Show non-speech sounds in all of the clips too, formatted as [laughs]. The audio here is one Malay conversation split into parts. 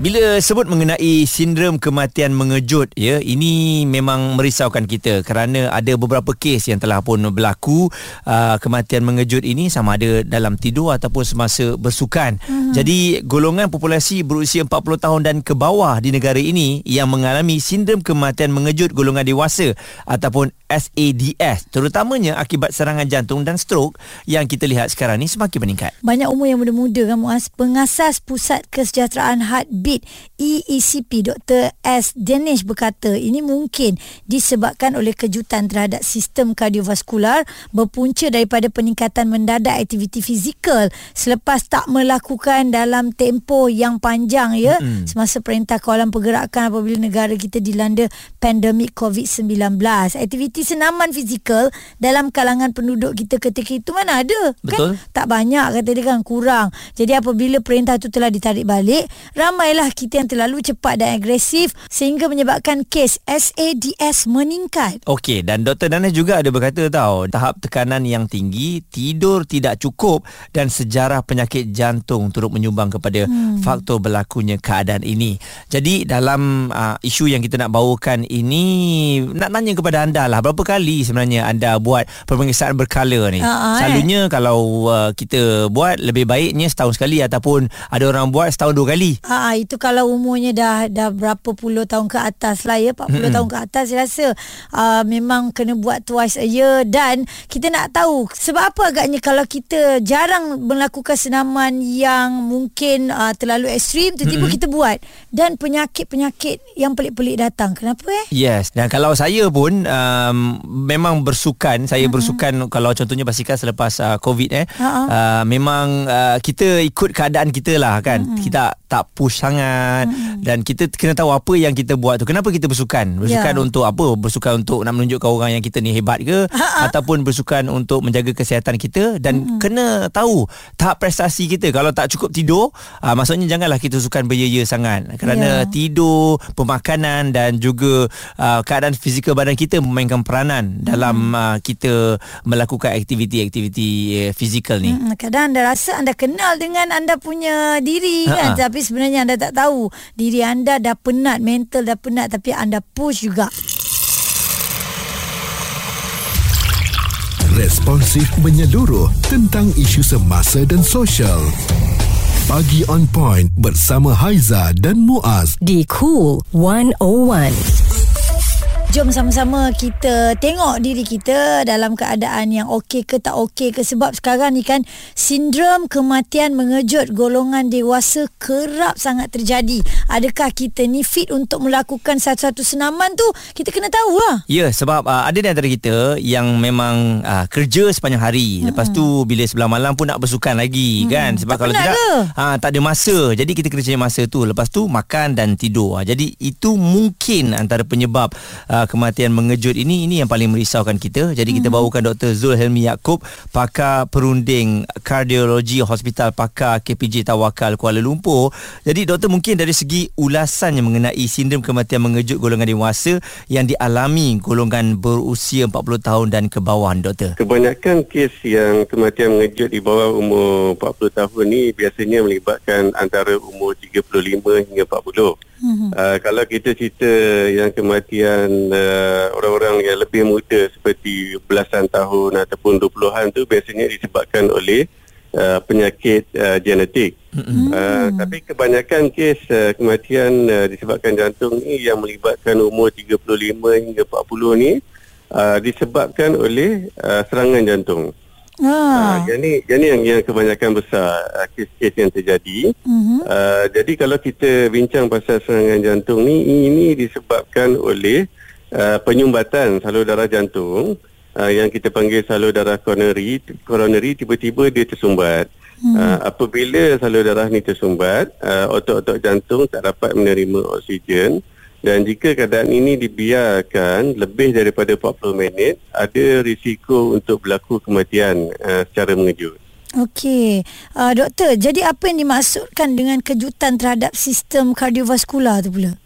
Bila sebut mengenai sindrom kematian mengejut ya ini memang merisaukan kita kerana ada beberapa kes yang telah pun berlaku uh, kematian mengejut ini sama ada dalam tidur ataupun semasa bersukan. Mm-hmm. Jadi golongan populasi berusia 40 tahun dan ke bawah di negara ini yang mengalami sindrom kematian mengejut golongan dewasa ataupun SADS terutamanya akibat serangan jantung dan strok yang kita lihat sekarang ni semakin meningkat. Banyak umur yang muda-muda kan Muaz pengasas Pusat Kesejahteraan Heartbeat Covid EECP Dr. S. Danish berkata ini mungkin disebabkan oleh kejutan terhadap sistem kardiovaskular berpunca daripada peningkatan mendadak aktiviti fizikal selepas tak melakukan dalam tempoh yang panjang ya mm-hmm. semasa perintah kawalan pergerakan apabila negara kita dilanda pandemik COVID-19 aktiviti senaman fizikal dalam kalangan penduduk kita ketika itu mana ada kan? Betul. kan tak banyak kata dia kan kurang jadi apabila perintah itu telah ditarik balik ramailah adalah kita yang terlalu cepat dan agresif sehingga menyebabkan kes SADS meningkat. Okey dan Dr. Danes juga ada berkata tahu tahap tekanan yang tinggi, tidur tidak cukup dan sejarah penyakit jantung turut menyumbang kepada hmm. faktor berlakunya keadaan ini. Jadi dalam uh, isu yang kita nak bawakan ini nak tanya kepada anda lah berapa kali sebenarnya anda buat pemeriksaan berkala ni? Uh, Selalunya eh. kalau uh, kita buat lebih baiknya setahun sekali ataupun ada orang buat setahun dua kali. Uh, itu kalau umurnya dah dah berapa puluh tahun ke atas lah ya 40 hmm. tahun ke atas saya rasa uh, memang kena buat twice a year dan kita nak tahu sebab apa agaknya kalau kita jarang melakukan senaman yang mungkin uh, terlalu ekstrim tiba-tiba hmm. kita buat dan penyakit-penyakit yang pelik-pelik datang kenapa eh yes dan kalau saya pun um, memang bersukan saya hmm. bersukan kalau contohnya basikal selepas uh, covid eh uh-huh. uh, memang uh, kita ikut keadaan kita lah kan hmm. kita tak push sangat sangat hmm. dan kita kena tahu apa yang kita buat tu kenapa kita bersukan bersukan yeah. untuk apa bersukan untuk nak menunjukkan orang yang kita ni hebat ke ataupun bersukan untuk menjaga kesihatan kita dan hmm. kena tahu tahap prestasi kita kalau tak cukup tidur uh, maksudnya janganlah kita sukan beria sangat kerana yeah. tidur pemakanan dan juga uh, keadaan fizikal badan kita memainkan peranan hmm. dalam uh, kita melakukan aktiviti-aktiviti uh, fizikal ni hmm. kadang anda rasa anda kenal dengan anda punya diri kan tapi sebenarnya anda tak tahu. Diri anda dah penat mental dah penat tapi anda push juga. Responsif menyeluruh tentang isu semasa dan sosial. Pagi on point bersama Haiza dan Muaz. Di Cool 101 Jom sama-sama kita tengok diri kita dalam keadaan yang okey ke tak okey ke sebab sekarang ni kan sindrom kematian mengejut golongan dewasa kerap sangat terjadi. Adakah kita ni fit untuk melakukan satu-satu senaman tu? Kita kena tahu lah. Ya sebab uh, ada di antara kita yang memang uh, kerja sepanjang hari. Hmm. Lepas tu bila sebelah malam pun nak bersukan lagi hmm. kan sebab tak kalau tidak uh, tak ada masa. Jadi kita kena cari masa tu. Lepas tu makan dan tidur. Uh, jadi itu mungkin antara penyebab uh, uh, kematian mengejut ini ini yang paling merisaukan kita. Jadi hmm. kita bawakan Dr. Zul Helmi Yaakob, pakar perunding kardiologi Hospital Pakar KPJ Tawakal Kuala Lumpur. Jadi doktor mungkin dari segi ulasannya mengenai sindrom kematian mengejut golongan dewasa yang dialami golongan berusia 40 tahun dan ke bawah doktor. Kebanyakan kes yang kematian mengejut di bawah umur 40 tahun ni biasanya melibatkan antara umur 35 hingga 40. Mm-hmm. Uh, kalau kita cerita yang kematian uh, orang-orang yang lebih muda seperti belasan tahun ataupun 20-an tu biasanya disebabkan oleh uh, penyakit uh, genetik. Mm-hmm. Uh, tapi kebanyakan kes uh, kematian uh, disebabkan jantung ni yang melibatkan umur 35 hingga 40 ni uh, disebabkan oleh uh, serangan jantung. Ha. Uh, yang ni yang yang kebanyakan besar uh, kes-kes yang terjadi. Uh-huh. Uh, jadi kalau kita bincang pasal serangan jantung ni ini disebabkan oleh uh, penyumbatan salur darah jantung uh, yang kita panggil salur darah coronary coronary tiba-tiba dia tersumbat. Hmm. Uh, apabila salur darah ni tersumbat, uh, otot-otot jantung tak dapat menerima oksigen dan jika keadaan ini dibiarkan lebih daripada 40 minit ada risiko untuk berlaku kematian uh, secara mengejut. Okey, uh, doktor, jadi apa yang dimaksudkan dengan kejutan terhadap sistem kardiovaskular tu pula?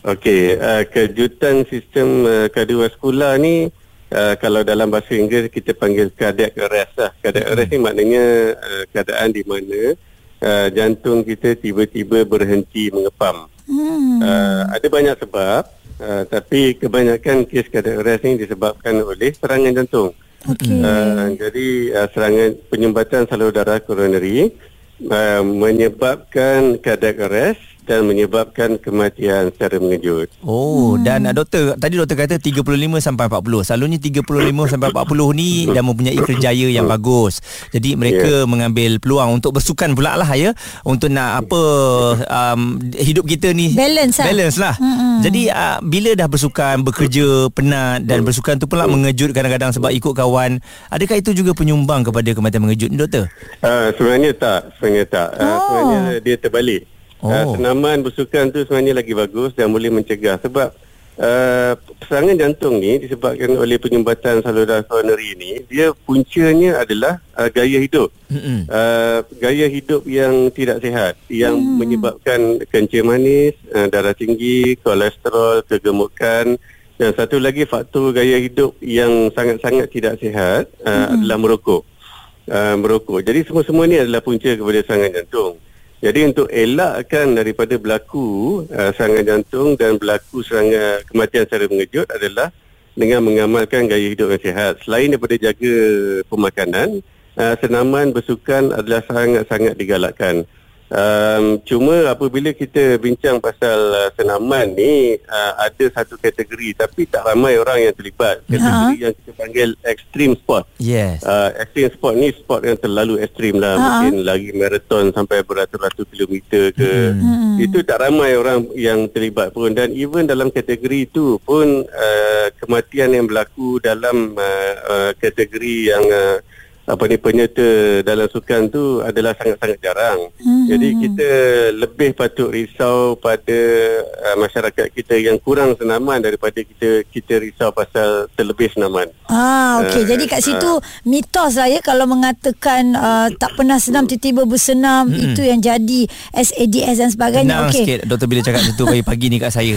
Okey, uh, kejutan sistem uh, kardiovaskular ni uh, kalau dalam bahasa Inggeris kita panggil cardiac arrest lah. Cardiac Hmm. arrest ni maknanya uh, keadaan di mana uh, jantung kita tiba-tiba berhenti mengepam. Hmm. Uh, ada banyak sebab uh, tapi kebanyakan kes cardiac arrest ni disebabkan oleh serangan jantung. Okey. Uh, jadi uh, serangan penyumbatan salur darah koroneri uh, menyebabkan cardiac arrest dan menyebabkan kematian secara mengejut. Oh hmm. dan uh, doktor tadi doktor kata 35 sampai 40. Selalunya 35 sampai 40 ni dah mempunyai kerjaya yang bagus. Jadi mereka yeah. mengambil peluang untuk bersukan pula lah ya untuk nak apa um, hidup kita ni Balance lah. Balance lah. Hmm. Jadi uh, bila dah bersukan, bekerja penat dan bersukan tu pula mengejut kadang-kadang sebab ikut kawan, adakah itu juga penyumbang kepada kematian mengejut ni doktor? Uh, sebenarnya tak, sebenarnya tak. Uh, Oh. Sebenarnya dia terbalik. Oh. Uh, senaman bersukan tu sebenarnya lagi bagus dan boleh mencegah sebab uh, serangan jantung ni disebabkan oleh penyumbatan salur darah koroneri ni dia puncanya adalah uh, gaya hidup. Mm-mm. Uh, gaya hidup yang tidak sihat yang hmm. menyebabkan kencing manis, uh, darah tinggi, kolesterol, kegemukan dan satu lagi faktor gaya hidup yang sangat-sangat tidak sihat uh, hmm. adalah merokok. Uh, merokok. Jadi semua-semua ni adalah punca kepada serangan jantung. Jadi untuk elakkan daripada berlaku uh, serangan jantung dan berlaku serangan kematian secara mengejut adalah dengan mengamalkan gaya hidup yang sihat. Selain daripada jaga pemakanan, uh, senaman bersukan adalah sangat-sangat digalakkan. Um, cuma apabila kita bincang pasal uh, senaman ni uh, ada satu kategori tapi tak ramai orang yang terlibat. Kategori yang kita panggil extreme sport. Yes. Uh, extreme sport ni sport yang terlalu ekstrim lah. Ha. Mungkin lagi maraton sampai beratus-ratus kilometer ke. Hmm. Itu tak ramai orang yang terlibat pun. Dan even dalam kategori itu pun uh, kematian yang berlaku dalam uh, uh, kategori yang uh, apa ni penyerta dalam sukan tu adalah sangat-sangat jarang. Hmm. Jadi kita lebih patut risau pada uh, masyarakat kita yang kurang senaman daripada kita kita risau pasal terlebih senaman. Ah, okey. Eh, Jadi kat situ mitos lah ya kalau mengatakan uh, tak pernah senam tiba-tiba bersenam mm itu yang jadi SADS dan sebagainya. Okey. sikit doktor bila cakap macam tu pagi-pagi ni kat saya.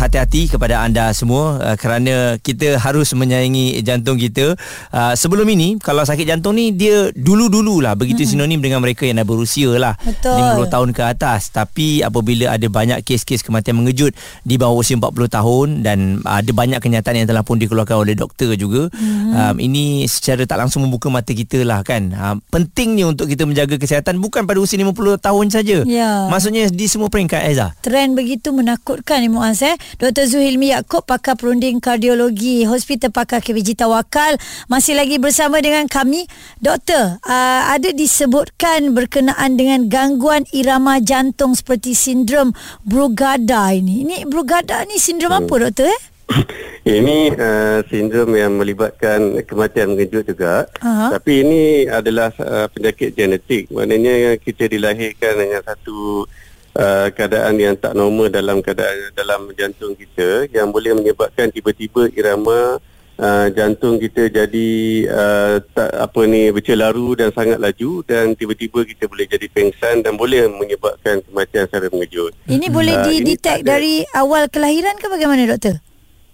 Hati-hati kepada anda semua uh, kerana kita harus menyayangi jantung kita. Uh, sebelum ini kalau sakit jantung ni dia dulu-dululah begitu hmm. sinonim dengan mereka yang dah berusia lah Betul. 50 tahun ke atas. Tapi apabila ada banyak kes-kes kematian mengejut di bawah usia 40 tahun dan ada banyak kenyataan yang telah pun dikeluarkan oleh doktor juga. Hmm. Um, ini secara tak langsung membuka mata kita lah kan. Uh, pentingnya untuk kita menjaga kesihatan bukan pada usia 50 tahun saja. Ya. Maksudnya di semua peringkat Aiza. Trend begitu menakutkan ni Muaz eh. Dr. Zuhilmi Yaakob pakar perunding kardiologi Hospital Pakar KBJ Tawakal masih lagi bersama dengan kami. Doktor, uh, ada disebutkan berkenaan dengan gangguan irama jantung seperti sindrom Brugada ini. Ini Brugada ni sindrom apa doktor eh? [laughs] Ini uh, sindrom yang melibatkan kematian mengejut juga. Aha. Tapi ini adalah uh, penyakit genetik. Maknanya kita dilahirkan dengan satu uh, keadaan yang tak normal dalam keadaan dalam jantung kita yang boleh menyebabkan tiba-tiba irama uh, jantung kita jadi uh, tak apa ni bercelaru dan sangat laju dan tiba-tiba kita boleh jadi pengsan dan boleh menyebabkan kematian secara mengejut. Ini boleh ini didetect dari awal kelahiran ke bagaimana doktor?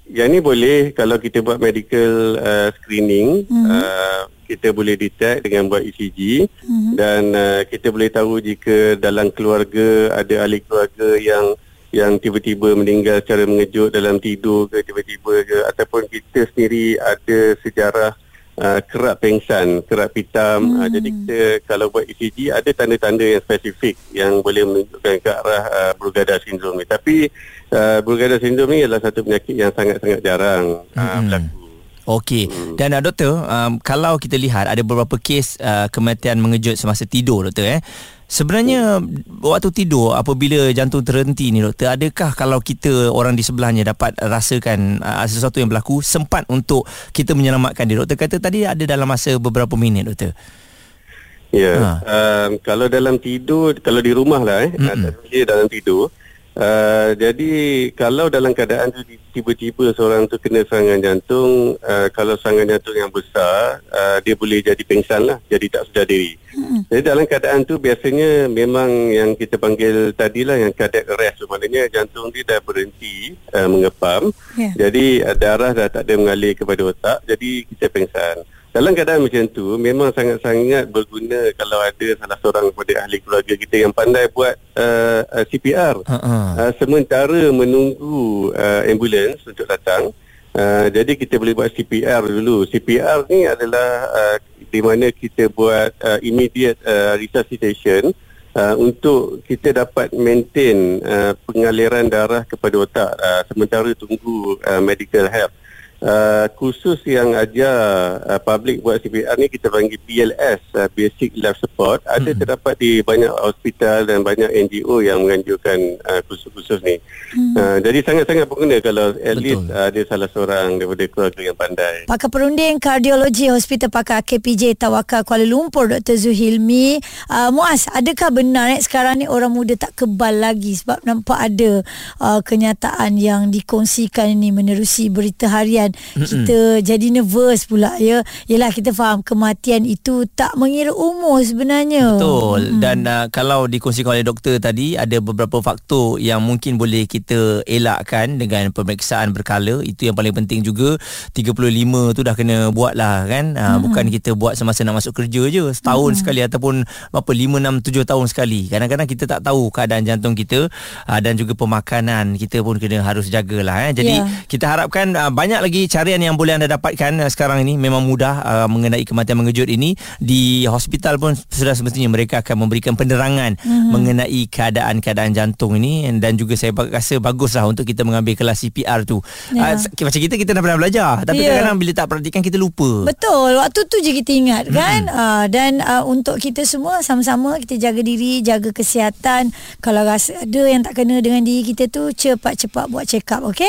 Yang ni boleh kalau kita buat medical uh, screening, mm-hmm. uh, kita boleh detect dengan buat ECG mm-hmm. dan uh, kita boleh tahu jika dalam keluarga ada ahli keluarga yang yang tiba-tiba meninggal secara mengejut dalam tidur ke tiba-tiba ke ataupun kita sendiri ada sejarah uh, kerap pengsan, kerap hitam. Hmm. Uh, jadi kita kalau buat ECG ada tanda-tanda yang spesifik yang boleh menunjukkan ke arah uh, Brugada syndrome ni. Tapi uh, Brugada syndrome ni adalah satu penyakit yang sangat-sangat jarang uh, berlaku. Okey. Dan uh, doktor, um, kalau kita lihat ada beberapa kes uh, kematian mengejut semasa tidur doktor eh. Sebenarnya waktu tidur apabila jantung terhenti ni doktor, adakah kalau kita orang di sebelahnya dapat rasakan uh, sesuatu yang berlaku sempat untuk kita menyelamatkan dia? Doktor kata tadi ada dalam masa beberapa minit doktor. Ya. Ha. Um, kalau dalam tidur, kalau di rumah lah eh, mm dalam tidur, Uh, jadi kalau dalam keadaan tu tiba-tiba seorang tu kena serangan jantung, uh, kalau serangan jantung yang besar, uh, dia boleh jadi pingsan lah, jadi tak sedar diri. Hmm. Jadi dalam keadaan tu biasanya memang yang kita panggil tadi lah yang cardiac arrest, maknanya jantung dia dah berhenti uh, mengepam, yeah. jadi uh, darah dah tak ada mengalir kepada otak, jadi kita pingsan. Dalam keadaan macam tu memang sangat-sangat berguna kalau ada salah seorang daripada ahli keluarga kita yang pandai buat uh, uh, CPR. Uh-huh. Uh, sementara menunggu uh, ambulans untuk datang. Uh, jadi kita boleh buat CPR dulu. CPR ni adalah uh, di mana kita buat uh, immediate uh, resuscitation uh, untuk kita dapat maintain uh, pengaliran darah kepada otak uh, sementara tunggu uh, medical help. Uh, khusus yang ajar uh, public buat CPR ni kita panggil BLS uh, Basic Life Support ada hmm. terdapat di banyak hospital dan banyak NGO yang menganjurkan uh, khusus-khusus ni hmm. uh, jadi sangat-sangat berguna kalau at Betul. least uh, ada salah seorang daripada keluarga yang pandai Pakar Perunding Kardiologi Hospital Pakar KPJ Tawakal Kuala Lumpur Dr. Zuhilmi uh, Muaz adakah benar eh, sekarang ni orang muda tak kebal lagi sebab nampak ada uh, kenyataan yang dikongsikan ini menerusi berita harian kan Mm-mm. kita jadi nervous pula ya. Yalah kita faham kematian itu tak mengira umur sebenarnya. Betul. Mm. dan uh, kalau dikongsikan oleh doktor tadi ada beberapa faktor yang mungkin boleh kita elakkan dengan pemeriksaan berkala. Itu yang paling penting juga. 35 tu dah kena buat lah kan? Uh, bukan kita buat semasa nak masuk kerja je. Setahun mm. sekali ataupun berapa 5 6 7 tahun sekali. Kadang-kadang kita tak tahu keadaan jantung kita uh, dan juga pemakanan kita pun kena harus jagalah eh. Jadi yeah. kita harapkan uh, banyak lagi lagi carian yang boleh anda dapatkan uh, sekarang ini memang mudah uh, mengenai kematian mengejut ini di hospital pun sudah semestinya mereka akan memberikan penerangan mm-hmm. mengenai keadaan-keadaan jantung ini dan juga saya rasa baguslah untuk kita mengambil kelas CPR tu. Yeah. Uh, macam kita kita dah pernah belajar tapi yeah. kadang-kadang bila tak perhatikan kita lupa. Betul. Waktu tu je kita ingat kan mm-hmm. uh, dan uh, untuk kita semua sama-sama kita jaga diri, jaga kesihatan. Kalau rasa ada yang tak kena dengan diri kita tu cepat-cepat buat check up, okey?